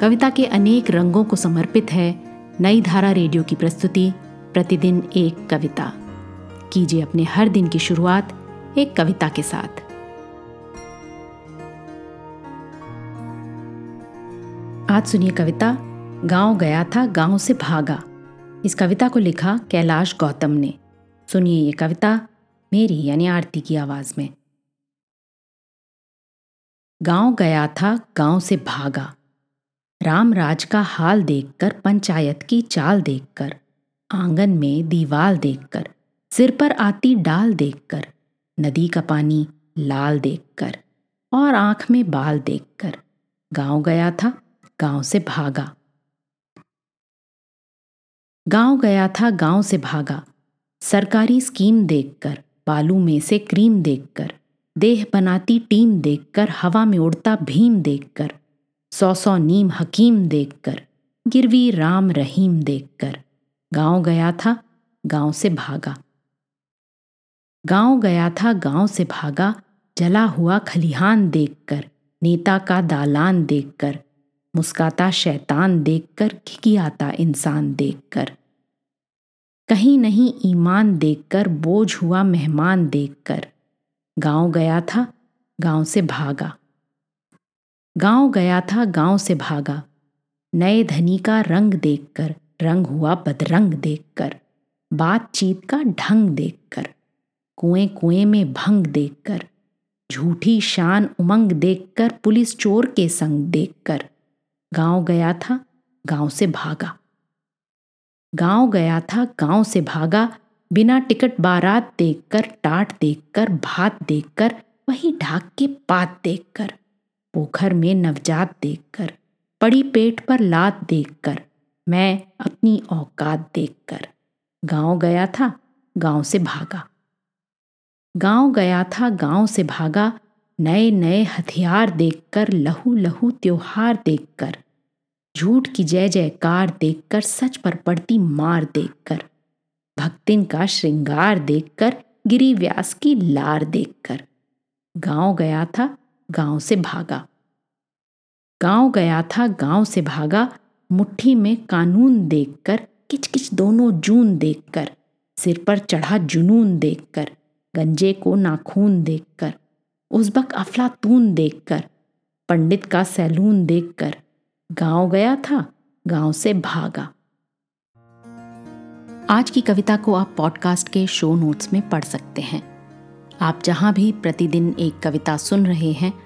कविता के अनेक रंगों को समर्पित है नई धारा रेडियो की प्रस्तुति, प्रतिदिन एक कविता। कीजिए अपने हर दिन की शुरुआत एक कविता के साथ। आज सुनिए कविता, गाँव गया था, गाँव से भागा। इस कविता को लिखा कैलाश गौतम ने। सुनिए ये कविता मेरी यानी आरती की आवाज़ में। गाँव गया था, गाँव से भागा। रामराज का हाल देखकर, पंचायत की चाल देखकर, आँगन में दीवाल देखकर, सिर पर आती डाल देखकर, नदी का पानी लाल देखकर और आँख में बाल देखकर, गाँव गया था, गाँव से भागा। गाँव गया था, गाँव से भागा। सरकारी स्कीम देखकर, बालू में से क्रीम देखकर, देह बनाती टीम देखकर, हवा में उड़ता भीम देखकर सौ सौ नीम हकीम देखकर, गिरवी राम रहीम देखकर, गाँव गया था, गाँव से भागा। गाँव गया था, गाँव से भागा, जला हुआ खलिहान देखकर, नेता का दालान देखकर, मुस्काता शैतान देखकर खिकियाता इंसान देखकर। कहीं नहीं ईमान देखकर, बोझ हुआ मेहमान देखकर, गाँव गया था, गाँव से भागा। गाँव गया था, गाँव से भागा। नए धनी का रंग देखकर, रंग हुआ बदरंग देखकर। बातचीत का ढंग देखकर कुएँ कुएँ में भंग देखकर। झूठी शान उमंग देखकर, पुलिस चोर के संग देखकर। गाँव गया था, गाँव से भागा। गाँव गया था, गाँव से भागा। बिना टिकट बारात देखकर, टाट देखकर, भात देखकर, वही ढाक के पात देखकर। पोखर में नवजात देखकर, पड़ी पेट पर लात देखकर, मैं अपनी औकात देखकर। गाँव गया था, गाँव से भागा। गाँव गया था, गाँव से भागा नए नए हथियार देखकर लहू लहू त्योहार देखकर। झूठ की जय जयकार देखकर, सच पर पड़ती मार देखकर। भक्तिन का श्रृंगार देखकर, गिरी व्यास की लार देखकर। गाँव गया था, गाँव से भागा। गाँव गया था, गाँव से भागा, मुट्ठी में कानून देखकर, किचकिच दोनों जून देखकर, सिर पर चढ़ा जुनून देखकर, गंजे को नाखून देखकर उजबक अफलातून देखकर, पंडित का सैलून देखकर, गाँव गया था, गाँव से भागा। आज की कविता को आप पॉडकास्ट के शो नोट्स में पढ़ सकते हैं। आप जहाँ भी प्रतिदिन एक कविता सुन रहे हैं